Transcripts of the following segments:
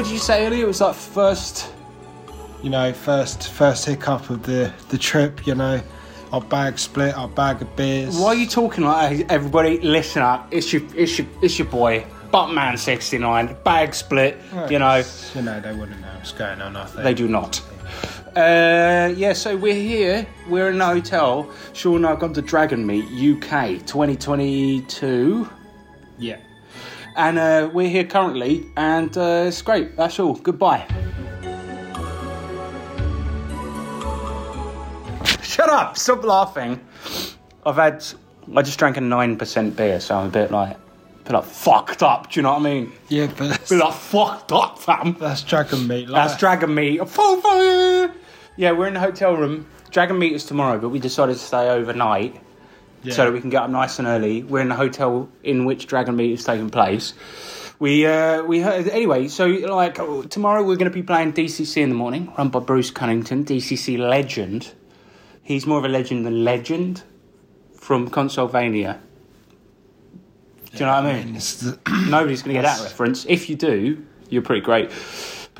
what did you say earlier? It was like first. You know, first first hiccup of the the trip. You know, our bag split, our bag of beers. Why are you talking like that? Everybody, listen up. It's your, it's your, it's your boy, Buttman69. Bag split. Well, You know, you know, they wouldn't know what's going on. I think they do not. Uh, yeah, so we're here. We're in a hotel. Sean and I have gone to Dragon Meet UK 2022. Yeah. And uh, we're here currently, and uh, it's great. That's all. Goodbye. Shut up! Stop laughing. I've had. I just drank a nine percent beer, so I'm a bit like, a bit like fucked up. Do you know what I mean? Yeah, but that's, bit like fucked up, fam. that's Dragon Meet. Like, That's Dragon Meet. Yeah, we're in the hotel room. Dragon Meet is tomorrow, but we decided to stay overnight yeah. so that we can get up nice and early. We're in the hotel in which Dragon Meet is taking place. We uh, we heard anyway. So like tomorrow we're going to be playing DCC in the morning, run by Bruce Cunnington, DCC legend. He's more of a legend than legend from Consolvania. Do you know what I mean? The- Nobody's going to get that reference. If you do, you're pretty great.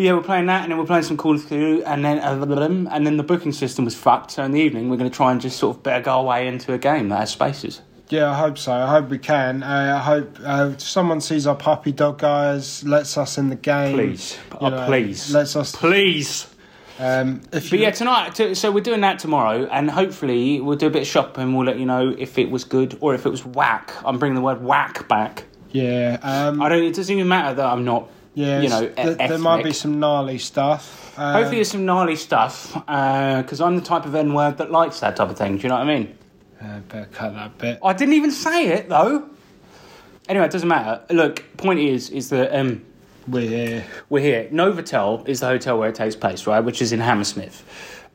But yeah, we're playing that, and then we're playing some Call of Cthulhu, and then uh, and then the booking system was fucked. So in the evening, we're going to try and just sort of better go away into a game that has spaces. yeah, I hope so. I hope we can. Uh, I hope uh, if someone sees our puppy dog guys, lets us in the game. Please, oh, know, please, Lets us. please. Um, if But yeah, tonight. So we're doing that tomorrow, and hopefully we'll do a bit of shopping. We'll let you know if it was good or if it was whack. I'm bringing the word whack back. yeah, um, I don't. It doesn't even matter that I'm not. Yeah, you know, th- there might be some gnarly stuff. Um, Hopefully, there's some gnarly stuff because I'm the type of N word that likes that type of thing. Do you know what I mean? uh, better cut that bit. I didn't even say it though. Anyway, it doesn't matter. Look, point is, is that um, We're here. we're here. Novotel is the hotel where it takes place, right? Which is in Hammersmith.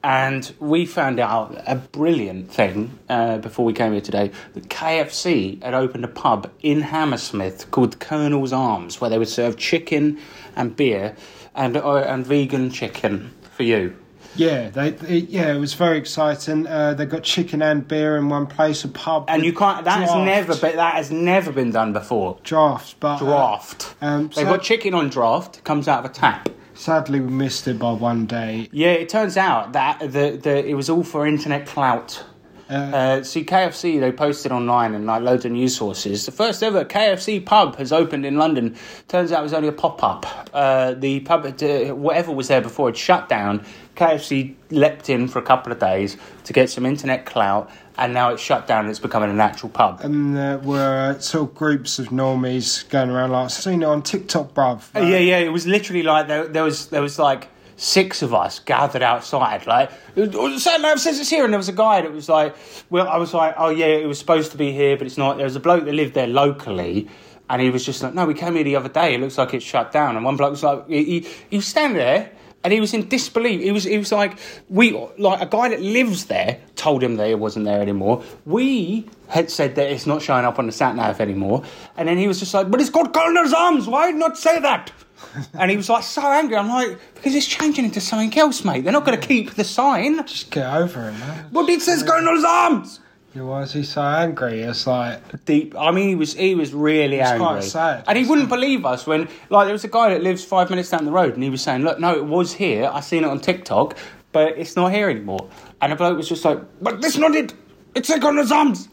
And we found out a brilliant thing uh, before we came here today that KFC had opened a pub in Hammersmith called Colonel's Arms, where they would serve chicken and beer and uh, and vegan chicken for you. Yeah, they, they- yeah, it was very exciting. Uh, they got chicken and beer in one place, a pub. And you can't. That has never been. That has never been done before. drafts, but uh, Draft. Um, They've so- got chicken on draft. Comes out of a tap. Sadly, we missed it by one day. Yeah, it turns out that the, the it was all for internet clout. Uh, Uh, see, KFC, they posted online and like loads of news sources. The first ever KFC pub has opened in London. Turns out it was only a pop up. Uh, the pub, uh, whatever was there before, had shut down. KFC leapt in for a couple of days to get some internet clout, and now it's shut down and it's becoming an actual pub. and there were sort of groups of normies going around like, I've seen it on TikTok, bruv. Uh, yeah, yeah, it was literally like there, there was there was like six of us gathered outside. Like, Sat Nav says it's here, and there was a guy that was like, well, I was like, oh yeah, it was supposed to be here, but it's not. There was a bloke that lived there locally. And he was just like, no, we came here the other day. It looks like it's shut down. And one bloke was like, he, he, he was standing there and he was in disbelief. He was, he was like, we, like a guy that lives there told him that it wasn't there anymore. We had said that it's not showing up on the sat nav anymore. And then he was just like, but it's called Colonel's Arms. Why not say that? and he was like so angry. I'm like, because it's changing into something else, mate. They're not going to keep the sign. Just get over it, man. But it says Colonel's Arms. Yeah, why is he so angry? It's like, deep. I mean, he was he was really It's angry, quite sad. and he wouldn't believe us when like there was a guy that lives five minutes down the road, and he was saying, "Look, no, it was here. I seen it on TikTok, but it's not here anymore." And the bloke was just like, "But this not it. It's like on his arms."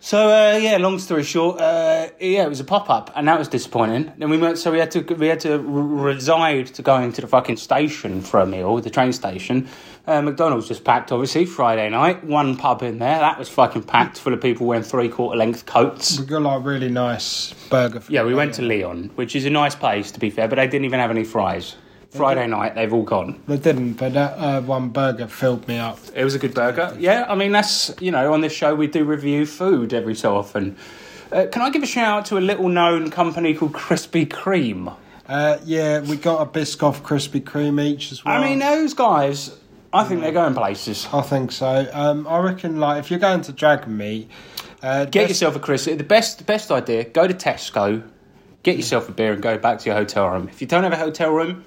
So uh, yeah, long story short, uh, yeah, it was a pop up, and that was disappointing. Then we went, so we had to we had to r- reside to go into the fucking station for a meal, the train station. Uh, McDonald's just packed, obviously, Friday night. One pub in there, that was fucking packed full of people wearing three quarter length coats. we got like really nice burger. Yeah, we went to Leon, which is a nice place to be fair, but they didn't even have any fries. Friday night, they've all gone. They didn't, but that uh, one burger filled me up. It was a good burger. Yeah, I mean that's you know on this show we do review food every so often. Uh, can I give a shout out to a little known company called Krispy Kreme? Uh, yeah, we got a Biscoff Krispy Kreme each as well. I mean those guys, I think they're going places. I think so. Um, I reckon, like, if you're going to Dragon Meet, uh, Get best- yourself a Chris. The best, the best idea. Go to Tesco, get yourself a beer, and go back to your hotel room. If you don't have a hotel room,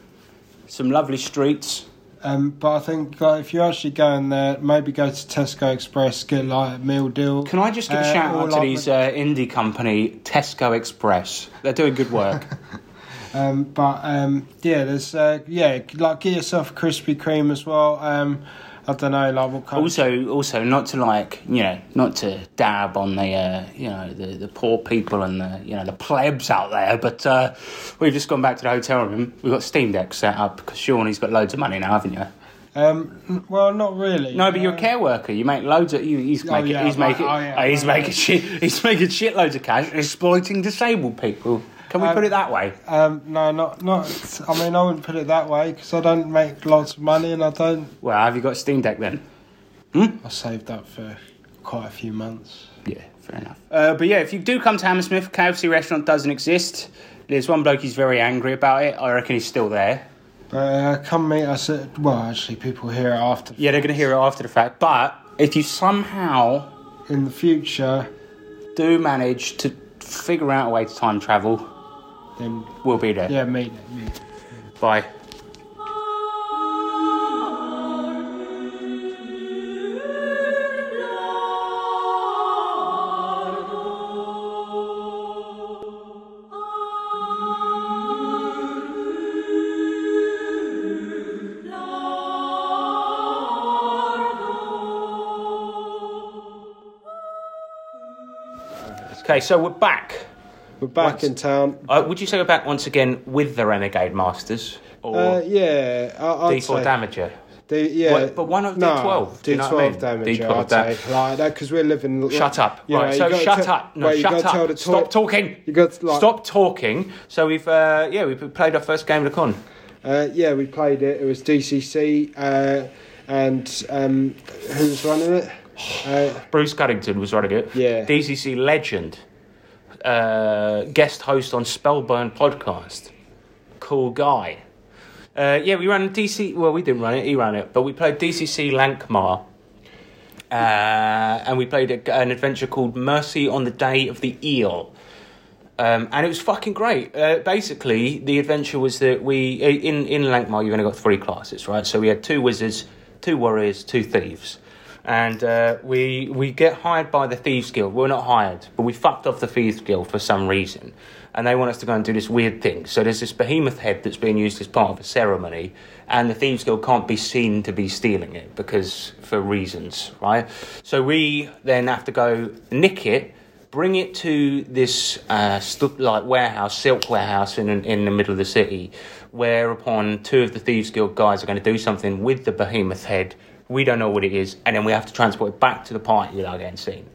some lovely streets. Um, but I think like, if you're actually going there, maybe go to Tesco Express, get like a meal deal. Can I just give a Uh, shout out to like these uh, indie company Tesco Express? They're doing good work. Um, but um, yeah, there's uh, yeah, like get yourself a Krispy Kreme as well. Um, I don't know, like what kind. Also, also not to like you know, not to dab on the uh, you know the, the poor people and the you know the plebs out there, but uh, we've just gone back to the hotel room. We've got Steam Deck set up because Sean he's got loads of money now, haven't you? Um, well, not really. No, but you're a Uh, care worker. You make loads of. You, he's Oh, making. yeah, he's right. making. Oh, yeah, he's right, making shit. He's making shitloads of cash exploiting disabled people. Can we Um, put it that way? Um, no, not not. I mean, I wouldn't put it that way because I don't make lots of money and I don't. Well, have you got a Steam Deck then? I saved up for quite a few months. Yeah, fair enough. Uh, but yeah, if you do come to Hammersmith, KFC restaurant doesn't exist. There's one bloke who's very angry about it. I reckon he's still there. Uh, come meet us at. Well, actually, people hear it after. Yeah, they're going to hear it after the fact. But if you somehow In the future, do manage to figure out a way to time travel, then we'll be there. yeah, meet meet. Bye. Okay, so we're back. We're back What? in town. Uh, would you say we're back once again with the Renegade Masters? Or Uh, yeah, I, I'd D4 say. Damager? D, yeah, Well, but why not no, D12? Do you know I D12 mean? damage. D12 I'd say like that because we're living. Shut up. You know, right, so shut te- up. No, wait, shut up. the Stop talking. You got like, Stop talking. So we've, uh, yeah, we've played our first game of the con. Uh, yeah, we played it. It was DCC, uh, and um, who was running it? Uh, Bruce Cunnington was running it. Yeah. DCC legend. Uh, guest host on Spellburn podcast. Cool guy. Uh, yeah, we ran DC. Well, we didn't run it. He ran it, but we played DCC Lankhmar. Uh, and we played a, an adventure called Mercy on the Day of the Eel. Um, and it was fucking great. Uh, basically, the adventure was that we in in Lankhmar you've only got three classes, right? So we had two wizards, two warriors, two thieves, and uh, we we get hired by the thieves guild. We're not hired, but we fucked off the thieves guild for some reason, and they want us to go and do this weird thing. So there's this behemoth head that's being used as part of a ceremony, and the thieves guild can't be seen to be stealing it because for reasons, right? So we then have to go nick it bring it to this uh, stu- like warehouse, silk warehouse in in the middle of the city, whereupon two of the thieves guild guys are going to do something with the behemoth head. We don't know what it is, and then we have to transport it back to the party without getting seen.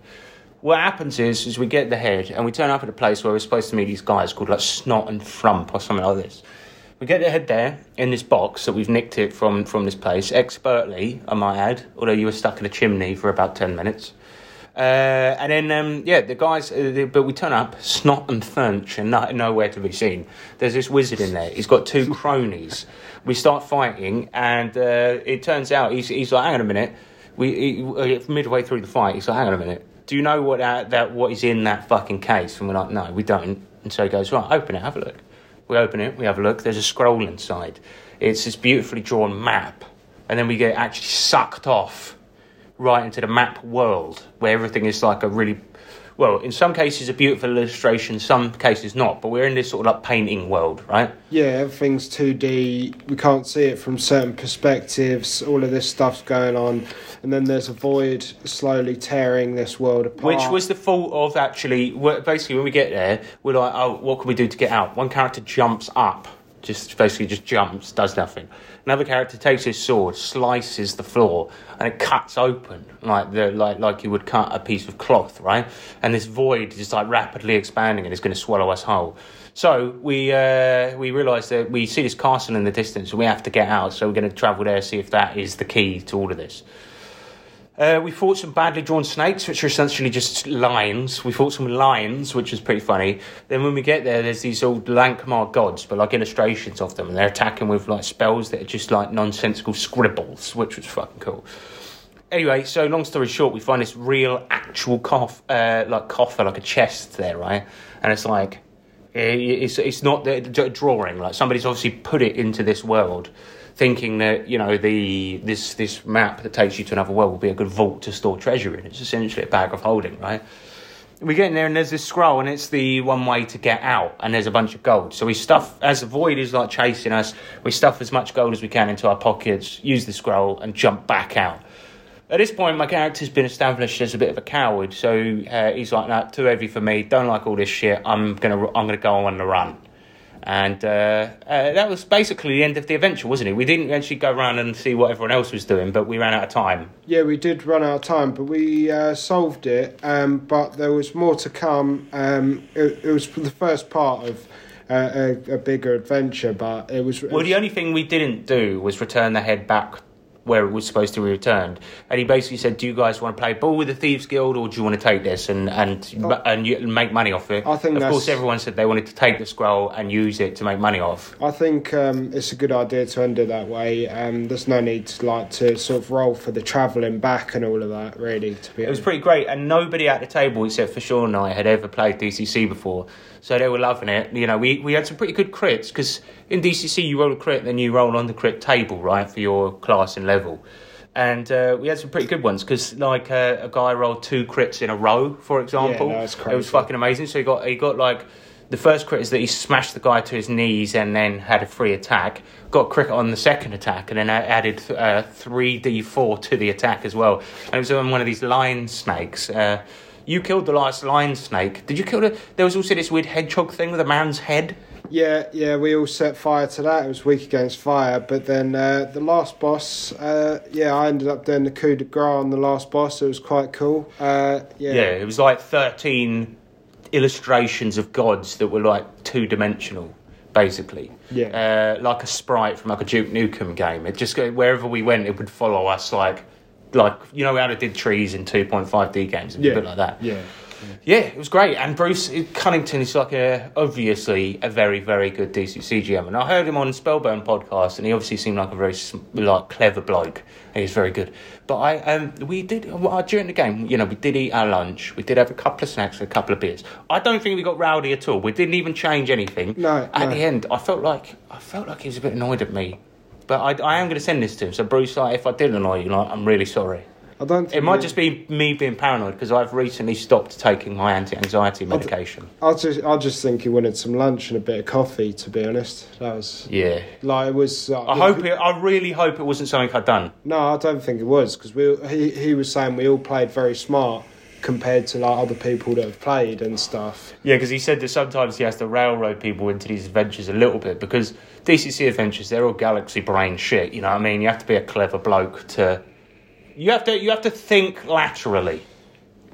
What happens is, is we get the head and we turn up at a place where we're supposed to meet these guys called like Snot and Frump or something like this. We get the head there in this box that we've nicked it from from this place expertly, I might add. Although you were stuck in a chimney for about ten minutes. Uh, and then, um, yeah, the guys, uh, the, but we turn up, snot and thunch, and no, nowhere to be seen. There's this wizard in there. He's got two cronies. We start fighting, and uh, it turns out he's, he's like, hang on a minute. We he, uh, midway through the fight, he's like, hang on a minute. Do you know what that, that what is in that fucking case? And we're like, no, we don't. And so he goes, right, open it, have a look. We open it, we have a look. There's a scroll inside. It's this beautifully drawn map, and then we get actually sucked off right into the map world where everything is like a really well in some cases a beautiful illustration some cases not but we're in this sort of like painting world right yeah, everything's two D. We can't see it from certain perspectives. All of this stuff's going on, and then there's a void slowly tearing this world apart. which was the fault of actually basically when we get there we're like oh what can we do to get out one character jumps up just basically just jumps does nothing. Another character takes his sword slices the floor and it cuts open like the like like you would cut a piece of cloth right? And this void is like rapidly expanding and it's going to swallow us whole. So we uh, we realise that we see this castle in the distance and we have to get out so we're going to travel there see if that is the key to all of this uh, we fought some badly drawn snakes, which are essentially just lions. We fought some lions, which was pretty funny. Then when we get there, there's these old Lankhmar gods, but like illustrations of them, and they're attacking with like spells that are just like nonsensical scribbles, which was fucking cool. Anyway, so long story short, we find this real, actual cough, uh, like coffer, like a chest there, right? And it's like, eh, it's it's not the drawing. Like somebody's obviously put it into this world, thinking that you know the this this map that takes you to another world will be a good vault to store treasure in. It's essentially a bag of holding, right? we get in there and there's this scroll and it's the one way to get out and there's a bunch of gold. So we stuff as the void is like chasing us, we stuff as much gold as we can into our pockets, use the scroll and jump back out. At this point, my character's been established as a bit of a coward, so uh, he's like, "No, too heavy for me. Don't like all this shit. I'm gonna, I'm gonna go on the run." And uh, uh, that was basically the end of the adventure, wasn't it? We didn't actually go around and see what everyone else was doing, but we ran out of time. Yeah, we did run out of time, but we uh, solved it. Um, but there was more to come. Um, it, it was the first part of uh, a, a bigger adventure, but it was. Well, the only thing we didn't do was return the head back where it was supposed to be returned. And he basically said, "Do you guys want to play ball with the Thieves Guild, or do you want to take this and and Oh. and you, make money off it?" I think of course, everyone said they wanted to take the scroll and use it to make money off. I think um, it's a good idea to end it that way. Um, there's no need to like to sort of roll for the travelling back and all of that. Really, to be It was pretty great, and nobody at the table except for Sean and I had ever played DCC before, so they were loving it. You know, we, we had some pretty good crits because in DCC you roll a crit, then you roll on the crit table, right, for your class and level. And uh, we had some pretty good ones because, like, uh, a guy rolled two crits in a row, for example. that was It was fucking amazing. So he got he got like the first crit is that he smashed the guy to his knees and then had a free attack. Got crit on the second attack and then added uh, three d four to the attack as well. And it was on one of these lion snakes. Uh, you killed the last lion snake. Did you kill the? There was also this weird hedgehog thing with a man's head. Yeah, yeah, we all set fire to that. It was weak against fire, but then uh, the last boss, uh, yeah, I ended up doing the coup de grace on the last boss. It was quite cool. Uh, yeah, Yeah, it was like 13 illustrations of gods that were like two dimensional, basically. Yeah. Uh, like a sprite from like a Duke Nukem game. It just, wherever we went, it would follow us like, like you know how they did trees in 2.5D games? Was yeah, a bit like that. Yeah, Yeah, it was great. And Bruce Cunnington is like a obviously a very very good DCC GM. And I heard him on Spellburn podcast, and he obviously seemed like a very like clever bloke. And he's very good. But I um we did well, during the game. You know, we did eat our lunch. We did have a couple of snacks, and a couple of beers. I don't think we got rowdy at all. We didn't even change anything. No, At no. the end, I felt like I felt like he was a bit annoyed at me. But I, I am going to send this to him. So Bruce, like, if I did annoy you, like, I'm really sorry. I don't. Think It might just be me being paranoid because I've recently stopped taking my anti-anxiety medication. I just, I just think he wanted some lunch and a bit of coffee. To be honest, that was Yeah. like it was. Uh, I hope it. I really hope it wasn't something I'd done. No, I don't think it was because we. He, he was saying we all played very smart compared to like other people that have played and stuff. Yeah, because he said that sometimes he has to railroad people into these adventures a little bit because DCC adventures they're all galaxy brain shit. You know what I mean? You have to be a clever bloke to. You have to. You have to think laterally.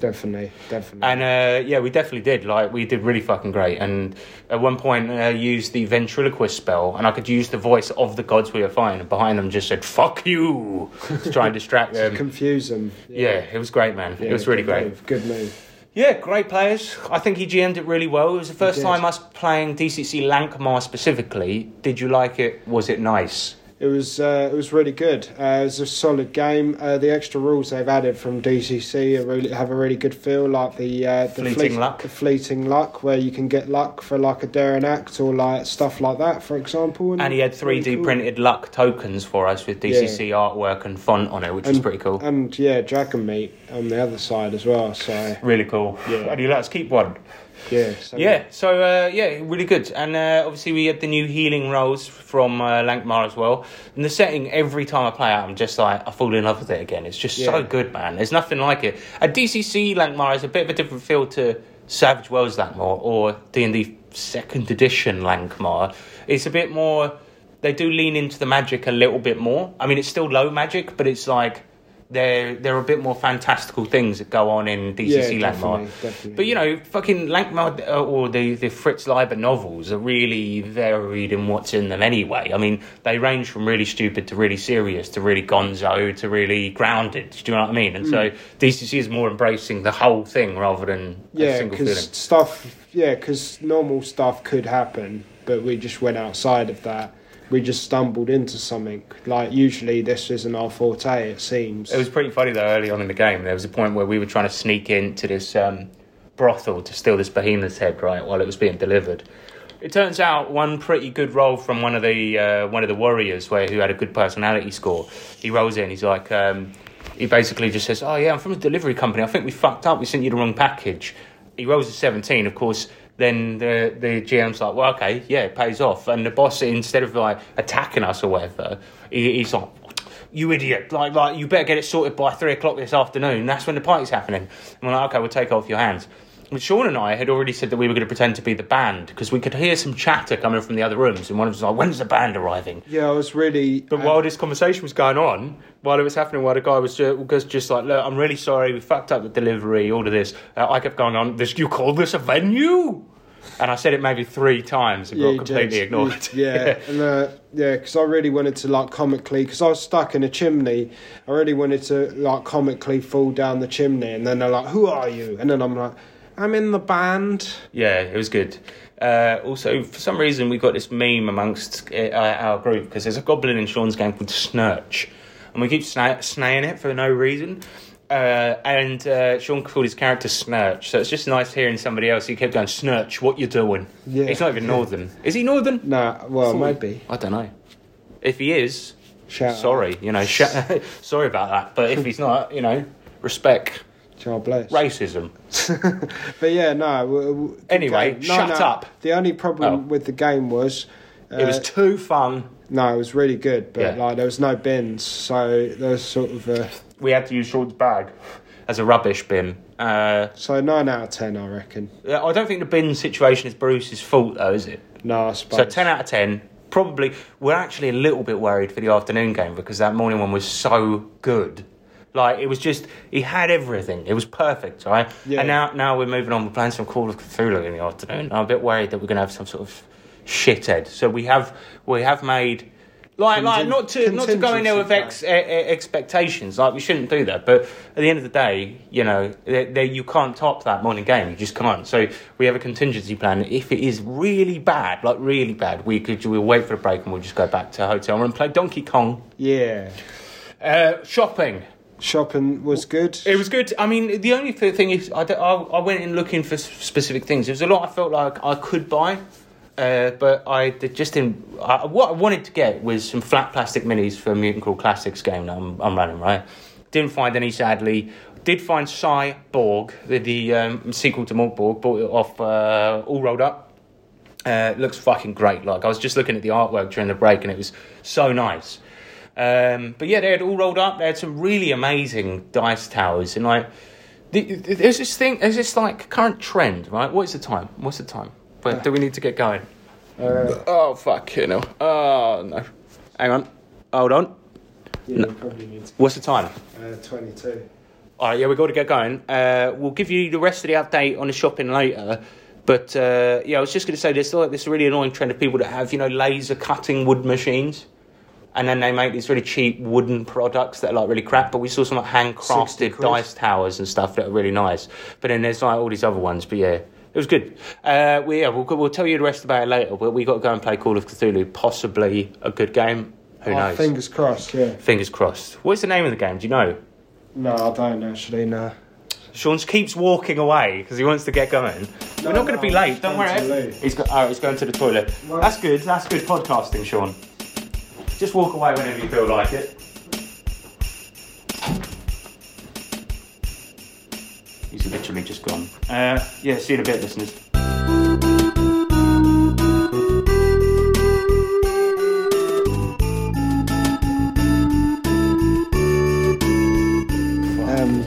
Definitely, definitely. And uh, yeah, we definitely did. Like we did really fucking great. And at one point, uh, used the ventriloquist spell, and I could use the voice of the gods we were fighting. And behind them, just said "fuck you" to try and distract them. Confuse them. Yeah, it was great, man. it was really good great. Move, good move. Yeah, great players. I think he GM'd it really well. It was the first time us playing DCC Lankhmar specifically. Did you like it? Was it nice? It was uh, it was really good. Uh, it was a solid game. Uh, the extra rules they've added from DCC are really have a really good feel, like the uh, the Fleeting luck. the fleeting luck, where you can get luck for like a daring act or like stuff like that, for example. And he had 3D cool. printed luck tokens for us with DCC artwork and font on it, which was pretty cool. And yeah, Dragon Meet on the other side as well. So really cool. Yeah. And you let us keep one. Yeah, so Yeah, so uh, yeah, really good. And uh, obviously, we had the new healing rolls from uh, Lankhmar as well. And the setting, every time I play it, I'm just like, I fall in love with it again. It's just so good, man. There's nothing like it. At DCC, Lankhmar is a bit of a different feel to Savage Worlds Lankhmar or D&D second edition Lankhmar. It's a bit more, they do lean into the magic a little bit more. I mean, it's still low magic, but it's like, there, there are a bit more fantastical things that go on in DCC yeah, Lankhmar. But you know, fucking Lankhmar uh, or the, the Fritz Leiber novels are really varied in what's in them anyway. I mean, they range from really stupid to really serious to really gonzo to really grounded. Do you know what I mean? And so DCC is more embracing the whole thing rather than a yeah, single because stuff, yeah, because normal stuff could happen, but we just went outside of that. We just stumbled into something. Like usually, this isn't our forte. It seems. It was pretty funny though. Early on in the game, there was a point where we were trying to sneak into this um, brothel to steal this behemoth's head, right, while it was being delivered. It turns out one pretty good roll from one of the uh, one of the warriors, where who had a good personality score. He rolls in. He's like, um, he basically just says, "Oh yeah, I'm from a delivery company. I think we fucked up. We sent you the wrong package." he rolls a 17, of course, then the, the GM's like, well, okay, yeah, it pays off. And the boss, instead of like attacking us or whatever, he, he's like, you idiot, like, like, you better get it sorted by three o'clock this afternoon. That's when the party's happening. And we're like, okay, we'll take off your hands. Sean and I had already said that we were going to pretend to be the band because we could hear some chatter coming from the other rooms. And one of us was like, when's the band arriving? Yeah, I was really. But while this conversation was going on, while it was happening, while the guy was just, was just like, "Look, I'm really sorry, we fucked up the delivery, all of this." Uh, I kept going on. This you call this a venue? And I said it maybe three times and Yeah, got completely did. ignored. Yeah, and uh, yeah, because I really wanted to like comically, because I was stuck in a chimney. I really wanted to like comically fall down the chimney, and then they're like, "Who are you?" And then I'm like, "I'm in the band." Yeah, it was good. Uh, also, for some reason, we got this meme amongst uh, our group because there's a goblin in Sean's game called Snurch, and we keep sna- snaying it for no reason. Uh, and uh, Sean called his character Snurch, so it's just nice hearing somebody else. He kept going, Snurch, what you doing? Yeah. He's not even northern. Is he northern? Nah, well, maybe. I don't know. If he is, Shout sorry, you know, sh- sorry about that. But if he's not, you know, respect out. God bless. racism. But yeah, no. w- w- Anyway, game. shut up. The only problem Oh. with the game was. Uh, it was too fun. no, it was really good, but Yeah. like there was no bins, so there was sort of a We had to use Sean's bag as a rubbish bin. Uh, so nine out of ten, I reckon. I don't think the bin situation is Bruce's fault, though, is it? No, I suppose. So 10 out of 10. Probably, we're actually a little bit worried for the afternoon game because that morning one was so good. Like, it was just, he had everything. It was perfect, right? Yeah. And now, now we're moving on, we're playing some Call of Cthulhu in the afternoon. I'm a bit worried that we're going to have some sort of shithead. So we have, we have made. Like, like not to not to go in there with ex, e- expectations. Like we shouldn't do that. But at the end of the day, you know, there, there, you can't top that morning game. You just can't. So we have a contingency plan. If it is really bad, like really bad, we could we'll wait for a break and we'll just go back to a hotel and play Donkey Kong. Yeah. Uh, shopping. Shopping was good. It was good. I mean, the only thing is, I I went in looking for specific things. There was a lot I felt like I could buy, uh, but I just didn't. I, what I wanted to get was some flat plastic minis for Mutant Crawl Classics game that I'm, I'm running, right? Didn't find any, sadly. Did find Cyborg, the, the um, sequel to Morkborg, bought it off uh, All Rolled Up. Uh, looks fucking great. Like I was just looking at the artwork during the break, and it was so nice. Um, but yeah, they had all rolled up. They had some really amazing dice towers, and like the, the- there's this thing, there's this like current trend, right? What is the time? What's the time? But do we need to get going? Uh, Oh fuck, you know. Oh no. Hang on. Hold on. yeah, we probably need to, What's the time? uh, 22. All right, yeah, we've got to get going. Uh, we'll give you the rest of the update on the shopping later. But uh, yeah, I was just going to say there's like this really annoying trend of people that have you know laser cutting wood machines, and then they make these really cheap wooden products that are like really crap. But we saw some like handcrafted dice towers and stuff that are really nice. But then there's like all these other ones. But yeah, it was good. Uh, we yeah, we'll, we'll tell you the rest about it later. But we got to go and play Call of Cthulhu. Possibly a good game. Who Oh, knows? Fingers crossed, yeah. Fingers crossed. What's the name of the game? Do you know? No, I don't actually, no. Sean keeps walking away because he wants to get going. No, We're not going to be late. Don't worry. to the loo. He's go- oh, he's going to the toilet. That's good. That's good podcasting, Sean. Just walk away whenever you feel like it. He's literally just gone. Uh, yeah, see you in a bit, listeners. Um,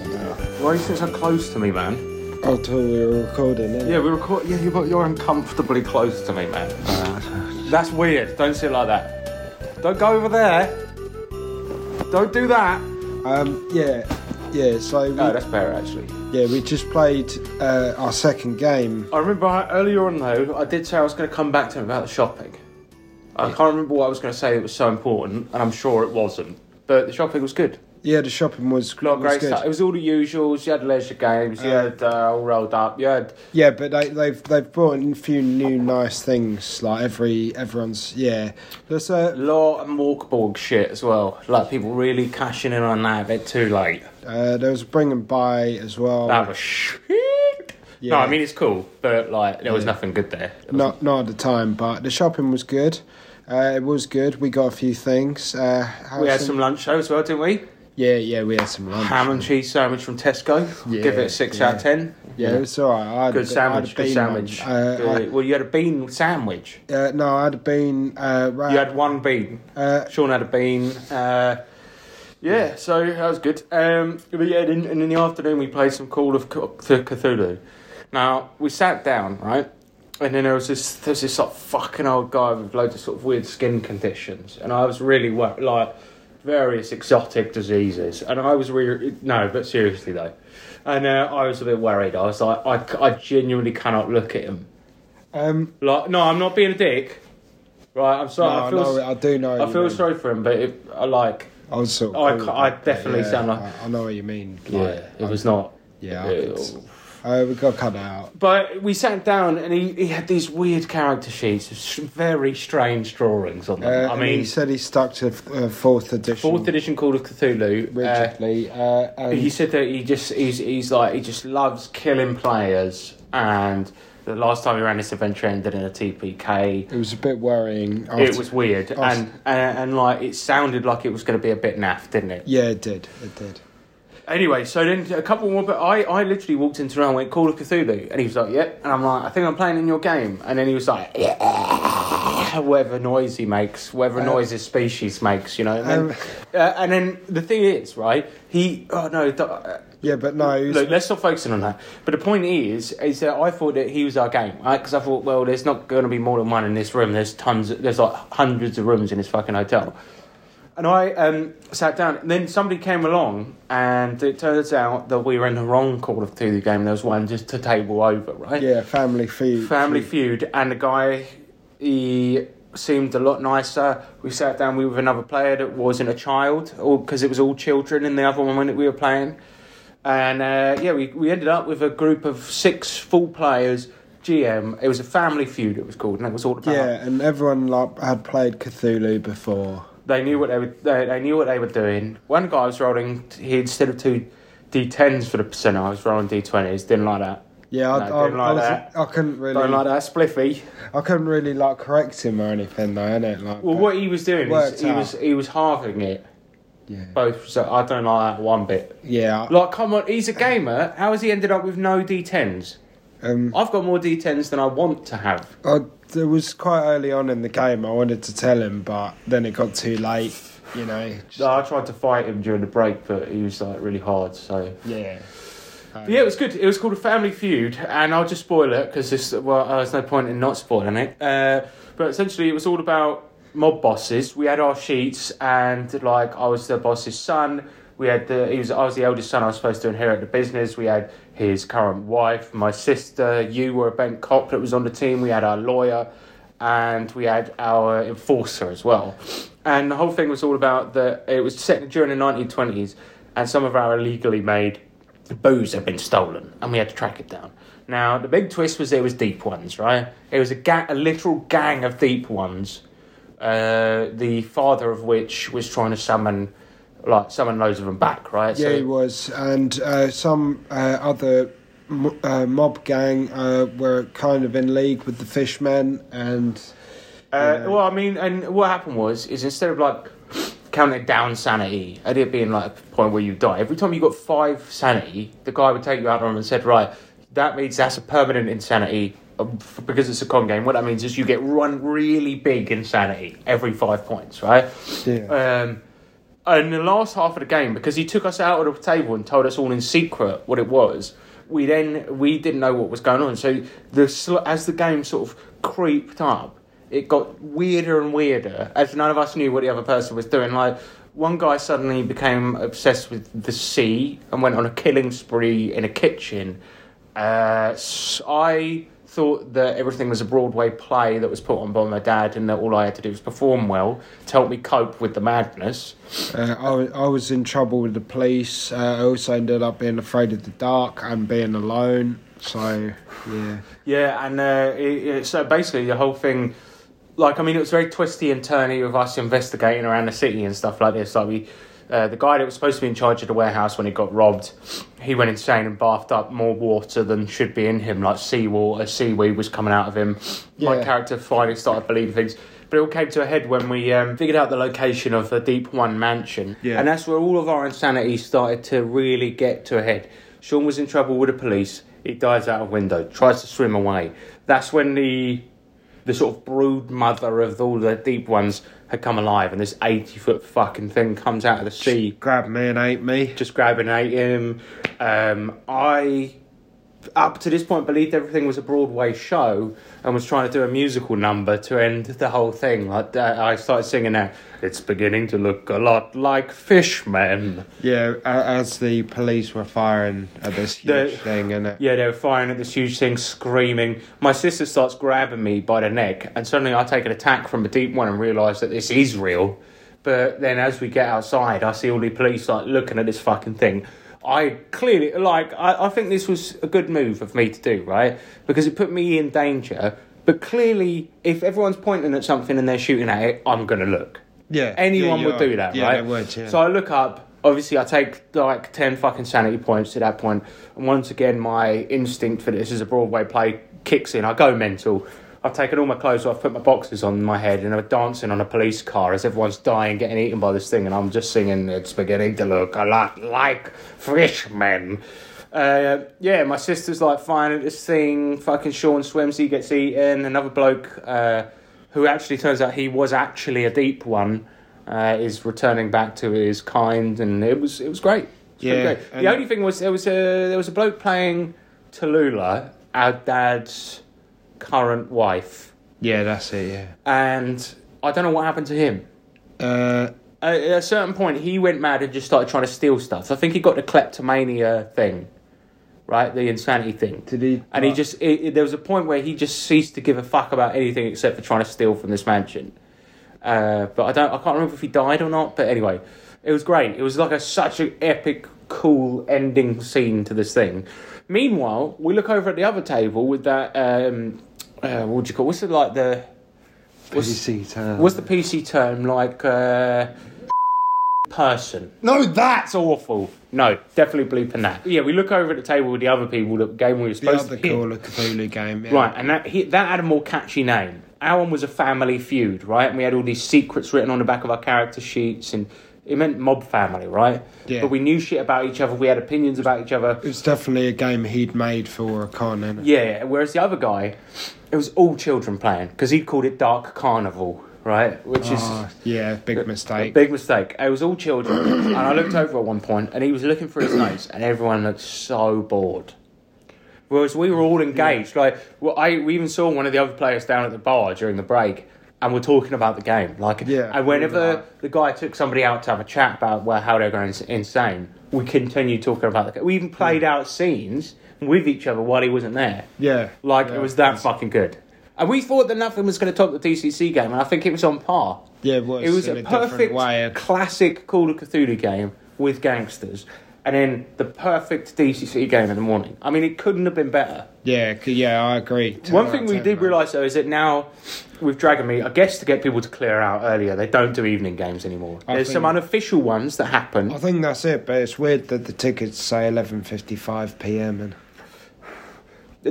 Why are you sitting so close to me, man? I thought we were recording, innit? Yeah, we record. Yeah, you're, you're uncomfortably close to me, man. That's weird. Don't sit like that. Don't go over there. Don't do that. Um, yeah, yeah, so we, Oh, that's better actually. yeah, we just played uh, our second game. I remember I- earlier on though, I did say I was going to come back to him about the shopping. I can't remember what I was going to say that was so important, and I'm sure it wasn't. But the shopping was good. Yeah, the shopping was, A lot of was great good. stuff. It was all the usuals. You had leisure games. You had uh, all rolled up. You had Yeah, but they, they've they've brought in a few new nice things. Like every everyone's yeah. There's a lot of Morkborg shit as well. Like people really cashing in on that a bit too late. uh, there was a bring and buy as well. That was shit. No, Yeah. I mean it's cool, but like there was nothing good there. It was- not not at the time, but the shopping was good. Uh, it was good. We got a few things. Uh, we had some lunch though as well, didn't we? Yeah, yeah, we had some lunch. Ham and cheese sandwich from Tesco. Yeah, Give it a six yeah. out of ten. Yeah, it was alright. I had a Good I sandwich. Good sandwich. Uh, Good. well, you had a bean sandwich. I, uh, no, I had a bean. Uh, ra- You had one bean. uh, Sean had a bean. Uh, yeah, so that was good. Um, but yeah, and, and in the afternoon we played some Call of Cthulhu. Now we sat down, right, and then there was this there was this sort of fucking old guy with loads of sort of weird skin conditions, and I was really like various exotic diseases, and I was really no, but seriously though, and uh, I was a bit worried. I was like, I, I genuinely cannot look at him. um, Like, no, I'm not being a dick. Right, I'm sorry. I, I feel, know, I do know. I feel mean. sorry for him, but it, I like. I was sort of. I I definitely yeah, sound like- I, I know what you mean. Yeah, it was not. Yeah, I uh, uh, we got cut out. But we sat down and he, he had these weird character sheets, very strange drawings on Uh, them. I and mean, he said he stuck to uh, fourth edition. fourth edition Call of Cthulhu. uh, rigidly. Uh, he said that he just he's he's like he just loves killing players, and the last time he ran this adventure ended in a TPK. it was a bit worrying. It was weird, after- and, and and like it sounded like it was going to be a bit naff, didn't it? Yeah, it did. It did. Anyway, so then a couple more, but I, I literally walked into the room and went, Call of Cthulhu. And he was like, yeah. And I'm like, I think I'm playing in your game. And then he was like, yeah. Whatever noise he makes, whatever Uh, noise his species makes, you know. And then, Um, uh, and then the thing is, right, he, oh no, th- uh, Yeah, but no, look, let's stop focusing on that. But the point is, is that I thought that he was our game, right? Because I thought, well, there's not going to be more than one in this room. There's tons, there's like hundreds of rooms in this fucking hotel. And I um, sat down, and then somebody came along, and it turns out that we were in the wrong Call of Cthulhu game. There was one just a table over, right? yeah, family feud. Family Feud, and the guy, he seemed a lot nicer. We sat down, we were with another player that wasn't a child, because it was all children in the other one that we were playing. And uh, yeah, we, we ended up with a group of six full players, GM. It was a Family Feud, it was called, and it was all about. Yeah, and everyone like had played Cthulhu before. They knew what they were. They, they knew what they were doing. One guy was rolling. He instead of two d10s for the percent, I was rolling d20s. Didn't like that. Yeah, I, No, I, didn't like I, was, that. I couldn't really. Don't like that. Spliffy. I couldn't really like correct him or anything though, innit? Like, Well, what he was doing is he out. was he was halving it Yeah. both. So I don't like that one bit. Yeah. Like, come on, he's a gamer. How has he ended up with no d10s? Um, I've got more d10s than I want to have. I, it was quite early on in the game. I wanted to tell him, but then it got too late. You know. Just- So I tried to fight him during the break, but he was like really hard. So yeah. But yeah, it was good. It was called a Family Feud, and I'll just spoil it because this. Well, uh, there's no point in not spoiling it. Uh, but essentially, it was all about mob bosses. We had our sheets, and like I was the boss's son. We had the. He was. I was the eldest son. I was supposed to inherit the business. We had his current wife, my sister. You were a bent cop that was on the team. We had our lawyer, and we had our enforcer as well. And the whole thing was all about that It was set during the 1920s, and some of our illegally made booze had been stolen, and we had to track it down. Now, the big twist was there was deep ones, right? It was a ga- a literal gang of deep ones. Uh, the father of which was trying to summon, like, summon loads of them back, right? Yeah, he was, and uh, some uh, other m- uh, mob gang uh, were kind of in league with the Fishmen, and Uh. Well, I mean, and what happened was, is instead of like counting down sanity, at it being like a point where you die, every time you got five sanity, the guy would take you out on and said, right, that means that's a permanent insanity. um, Because it's a con game, what that means is you get run really big insanity every five points, right? yeah, Um, and the last half of the game, because he took us out of the table and told us all in secret what it was, we then we didn't know what was going on. So the as the game sort of creeped up, it got weirder and weirder as none of us knew what the other person was doing. Like one guy suddenly became obsessed with the sea and went on a killing spree in a kitchen. Uh, I thought that everything was a Broadway play that was put on by my dad, and that all I had to do was perform well to help me cope with the madness. uh, I, I was in trouble with the police. Uh, I also ended up being afraid of the dark and being alone. So yeah, Yeah, and uh, it, it, so basically the whole thing, like I mean, it was very twisty and turny with us investigating around the city and stuff like this. Like we, uh, the guy that was supposed to be in charge of the warehouse when he got robbed, he went insane and bathed up more water than should be in him, like seawater, seaweed was coming out of him. My character finally started believing things. But it all came to a head when we um, figured out the location of the Deep One mansion. Yeah. And that's where all of our insanity started to really get to a head. Sean was in trouble with the police. He dives out of window, tries to swim away. That's when the the sort of brood mother of all the deep ones had come alive, and this eighty foot fucking thing comes out of the sea, Grab me and ate me. just grabbing at him. Um, I, up to this point, believed everything was a Broadway show and was trying to do a musical number to end the whole thing. Like uh, I started singing out, "It's beginning to look a lot like Fishmen." Yeah, as the police were firing at this huge The- thing, and. Yeah, they were firing at this huge thing, screaming. My sister starts grabbing me by the neck, and suddenly I take an attack from a deep one and realise that this is real. But then as we get outside, I see all the police like looking at this fucking thing. I clearly like. I, I think this was a good move of me to do, right? Because it put me in danger. But clearly, if everyone's pointing at something and they're shooting at it, I'm gonna look. Yeah, Anyone yeah, would you do that, yeah, right? they would. Yeah. So I look up. Obviously, I take like ten fucking sanity points to that point, and once again, my instinct for this is a Broadway play kicks in. I go mental. I've taken all my clothes off, I've put my boxes on my head, and I'm dancing on a police car as everyone's dying, getting eaten by this thing, and I'm just singing. It's beginning to look a lot like fishmen. Uh, yeah, my sister's like fine at this thing. Fucking Sean swims, he gets eaten. Another bloke, uh, who actually turns out he was actually a deep one, uh, is returning back to his kind, and it was it was great. It was Yeah, great. The only thing was there was a there was a bloke playing Tallulah, our dad's current wife, yeah, that's it. Yeah. and I don't know what happened to him. Uh, At a certain point, he went mad and just started trying to steal stuff. I think he got the kleptomania thing, right? The insanity thing. did he? And he just, it, it- there was a point where he just ceased to give a fuck about anything except for trying to steal from this mansion. Uh, but I don't, I can't remember if he died or not. But anyway, it was great. It was like a such an epic, cool ending scene to this thing. Meanwhile, we look over at the other table with that. Um, uh, what would you call? What's it like the? What's, PC term. what's the PC term like? Uh, person. No, that's awful. No, definitely bleeping that. Yeah, we look over at the table with the other people. The game we were the supposed other to hit. Call of Cthulhu game? Yeah. Right, and that he, that had a more catchy name. Our one was a family feud, right? And we had all these secrets written on the back of our character sheets, and it meant mob family, right? Yeah. But we knew shit about each other. We had opinions about each other. It was definitely a game he'd made for a con. Yeah. Whereas the other guy, it was all children playing because he called it Dark Carnival, right? Which is Oh, yeah, big mistake. A big mistake. It was all children, and I looked over at one point, and he was looking for his notes, and everyone looked so bored. Whereas we were all engaged. Like, well, I we even saw one of the other players down at the bar during the break, and we're talking about the game. Like, Yeah, and whenever the guy took somebody out to have a chat about well, how they're going insane, we continued talking about the game. We even played out scenes with each other while he wasn't there. yeah. Like, yeah, it was that fucking good. And we thought that nothing was going to top the DCC game, and I think it was on par. Yeah, it was. It was a, a, perfect way. classic Call of Cthulhu game with gangsters, and then the perfect DCC game in the morning. I mean, it couldn't have been better. Yeah, yeah, I agree. One thing we did realise though is that now with Dragon Meet, I guess to get people to clear out earlier, they don't do evening games anymore. I There's think- some unofficial ones that happen. I think that's it, but it's weird that the tickets say 11:55 p.m. and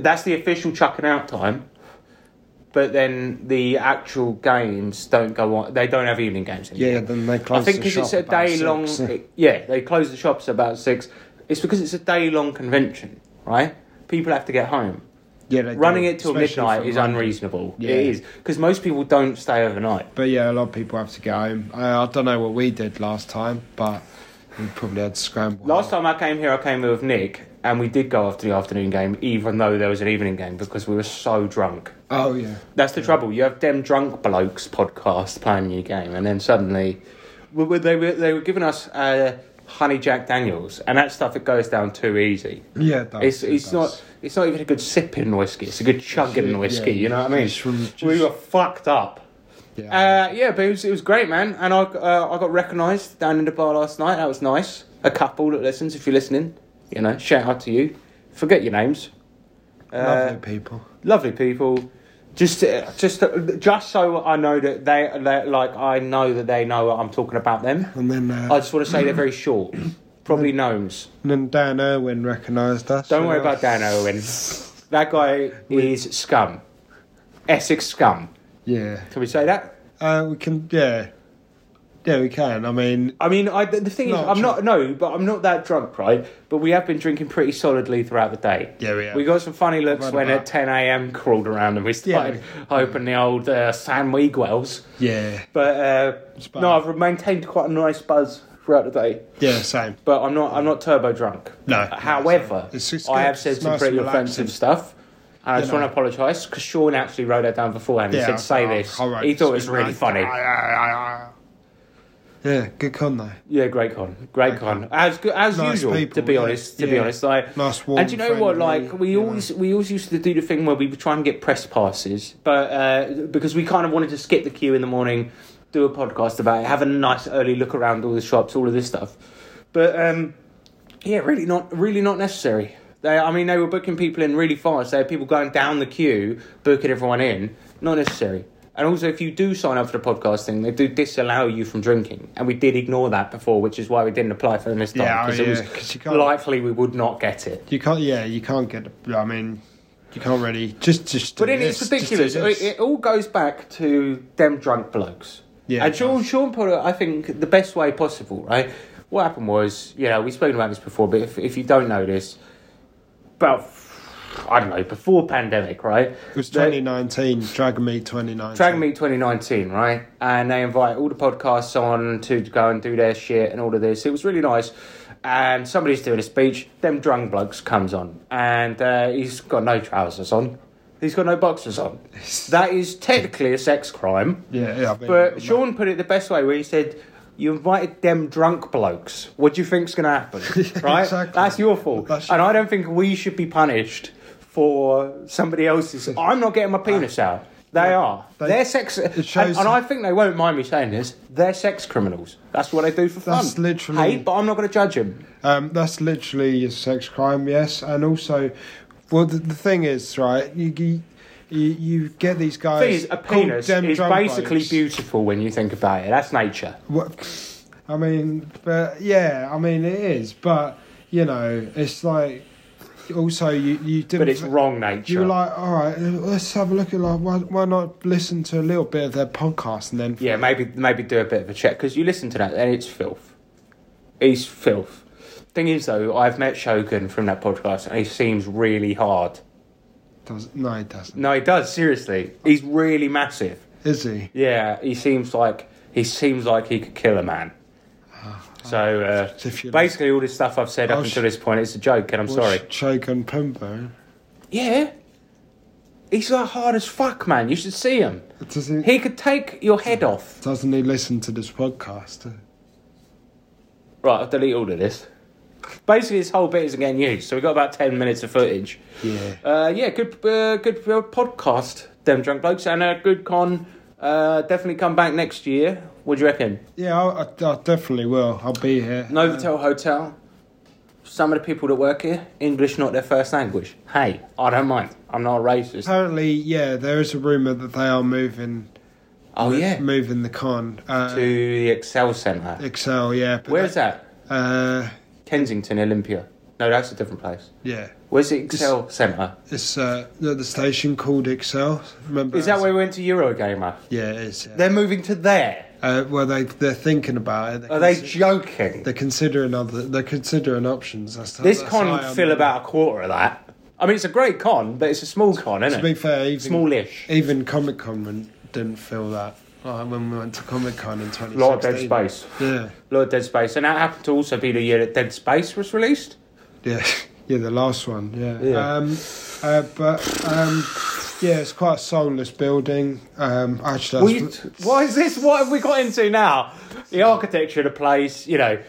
That's the official chucking out time. But then the actual games don't go on. They don't have evening games anymore. yeah, then they close the shops. I think because it's a day long. six. Yeah, they close the shops about six. It's because it's a day long convention, right? People have to get home. Yeah, they Running do, it till especially midnight from is London. unreasonable. Yeah. It is because most people don't stay overnight. But yeah, a lot of people have to go home. I, I don't know what we did last time, but we probably had to scramble. Last time I came here, I came with Nick, and we did go after the afternoon game, even though there was an evening game because we were so drunk. Oh yeah, That's the trouble. You have them drunk blokes podcast playing your game, and then suddenly, they were they were giving us uh, honey Jack Daniels, and that stuff it goes down too easy. yeah. It does, It's it it's does. not it's not even a good sipping whiskey. It's a good chugging Yeah, whiskey. yeah, you know what I mean? just from- we were fucked up. Yeah. Uh, yeah, but it was, it was great, man. And I uh, I got recognised down in the bar last night. That was nice. A couple that listens, if you're listening, you know, shout out to you. Forget your names. Uh, Lovely people. lovely people. Just, uh, just, uh, just so I know that they, they, like, I know that they know I'm talking about them. And then, uh, I just want to say they're very short. Probably gnomes. and then Dan Irwin recognised us. Don't worry about Dan Irwin. That guy is scum. Essex scum. Yeah. Can we say that? Uh, we can, yeah, yeah, we can. I mean, I mean, I, the thing is, Not I'm drunk. not no, but I'm not that drunk, right? But we have been drinking pretty solidly throughout the day. yeah, we have. We got some funny looks Right when about. at 10 a.m. crawled around and we started opening the old uh, San Miguel's. yeah, But uh, It's no, I've maintained quite a nice buzz throughout the day. yeah, same. But I'm not. I'm not turbo drunk. No. However, It's just I good. have said It's some nice pretty and offensive stuff. And I You just know. want to apologise because Sean actually wrote that down beforehand. He said, "Say this." He thought it was really funny. Yeah, good con though. Yeah, great con, great con, as good as Nice usual. people, to be yeah. honest, to be honest, like Nice warm. and do you know what? Like we you know. always we always used to do the thing where we would try and get press passes, but uh, because we kind of wanted to skip the queue in the morning, do a podcast about it, have a nice early look around all the shops, all of this stuff. But um, yeah, really not really not necessary. They, I mean, they were booking people in really fast. They had people going down the queue, booking everyone in. Not necessary. And also, if you do sign up for the podcast thing, they do disallow you from drinking. And we did ignore that before, which is why we didn't apply for it this time. Because yeah, it you was likely we would not get it. You can't. Yeah, you can't get. I mean, you can't really just just. But do then this, it's just do ridiculous. It, it all goes back to them drunk blokes. Yeah, and Sean. Sean put it, I think, the best way possible, right? What happened was, you know, we've spoken about this before, but if, if you don't know this, about, I don't know, before pandemic, right? It was They- 2019, Dragon Meet 2019. Drag Me 2019, right? And they invite all the podcasts on to go and do their shit and all of this. It was really nice. And somebody's doing a speech. Them drunk blokes comes on, and uh, he's got no trousers on. He's got no boxers on. That is technically a sex crime. Yeah, yeah. But Sean put it the best way, where he said, "You invited them drunk blokes. What do you think's going to happen? Right? Exactly. That's your fault. That's- and I don't think we should be punished for somebody else's. I'm not getting my penis out. They are. They- They, are sex. And, shows- and I think they won't mind me saying this. They're sex criminals. That's what they do for fun. That's literally- Hey, but I'm not going to judge them. Um, that's literally a sex crime, yes. And also, well, the, the thing is, right? You you, you, you get these guys. Thing is, a called penis dem is basically blokes. beautiful when you think about it. That's nature. What, I mean, but yeah, I mean it is, but you know, it's like also you you didn't. But it's wrong nature. You were like, all right, let's have a look at like why, why not listen to a little bit of their podcast and then Yeah, maybe maybe do a bit of a check because you listen to that and it's filth. He's filth. Thing is though, I've met Shogun from that podcast and he seems really hard. does no, he doesn't. No, he does seriously. He's really massive. Is he? Yeah, he seems like he seems like he could kill a man. So uh, basically, all this stuff I've said up until this point is a joke, and I'm sorry. Shogun Pumbo. Yeah, he's like hard as fuck, man. You should see him. He, He could take your head off. doesn't he listen to this podcast? Right, I'll delete all of this. Basically, this whole bit isn't getting used, so we've got about 10 minutes of footage. Yeah. Uh, yeah, good uh, good uh, podcast, Them Drunk Blokes, and a good con. Uh, definitely come back next year. What do you reckon? Yeah, I, I, I definitely will. I'll be here. Novotel Hotel. Some of the people that work here, English not their first language. Hey, I don't mind. I'm not a racist. Apparently, yeah, there is a rumor that they are moving. Oh, yeah. moving the con uh, To the Excel Centre. Excel. Yeah, Where's that? Uh, Kensington, Olympia. No, that's a different place. yeah, Where's the Excel Centre? it's uh, the, the station called Excel. Remember? Is that where we went to Eurogamer? Yeah, it is. Yeah. They're moving to there. Uh, well, they they're thinking about it. They're Are they consi- joking? They're considering other. They're considering options. That's This that's con how I would fill about a quarter of that. I mean, it's a great con, but it's a small con, To isn't it? To be it? fair, even Smallish. even Comic Con didn't feel that. Like when we went to Comic Con in 2016. Lot of Dead Space. Yeah, Lot of Dead Space. And that happened to also be the year that Dead Space was released. yeah, yeah. The last one. Yeah. Yeah. Um, uh, but um, yeah, it's quite a soulless building. Um, actually, you- what is this? What have we got into now? The architecture of the place, you know.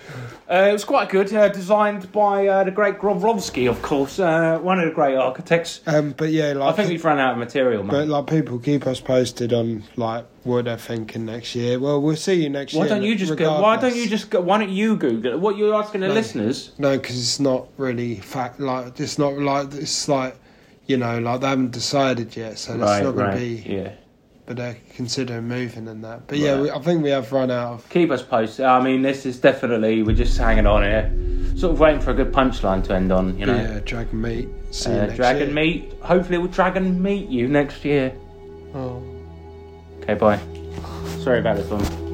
Uh, it was quite good, uh, designed by uh, the great Grovrovsky, of course, uh, one of the great architects. um, but yeah, I think we've run out of material, man. But like people keep us posted on like what they're thinking next year. Well, we'll see you next year. Why year. don't you just go? Why don't you just go? Why don't you Google it? What you're asking the No. listeners? No, because it's not really fact. Like it's not like it's like you know like they haven't decided yet, so it's not going to be. Yeah. But they're considering moving and that. But yeah, we, I think we have run out of. Keep us posted. I mean, this is definitely we're just hanging on here, sort of waiting for a good punchline to end on. You know, Yeah, Dragon Meet. See you uh, dragon year. meet. Hopefully, we'll dragon meet you next year. Oh. Okay, bye. Sorry about this one.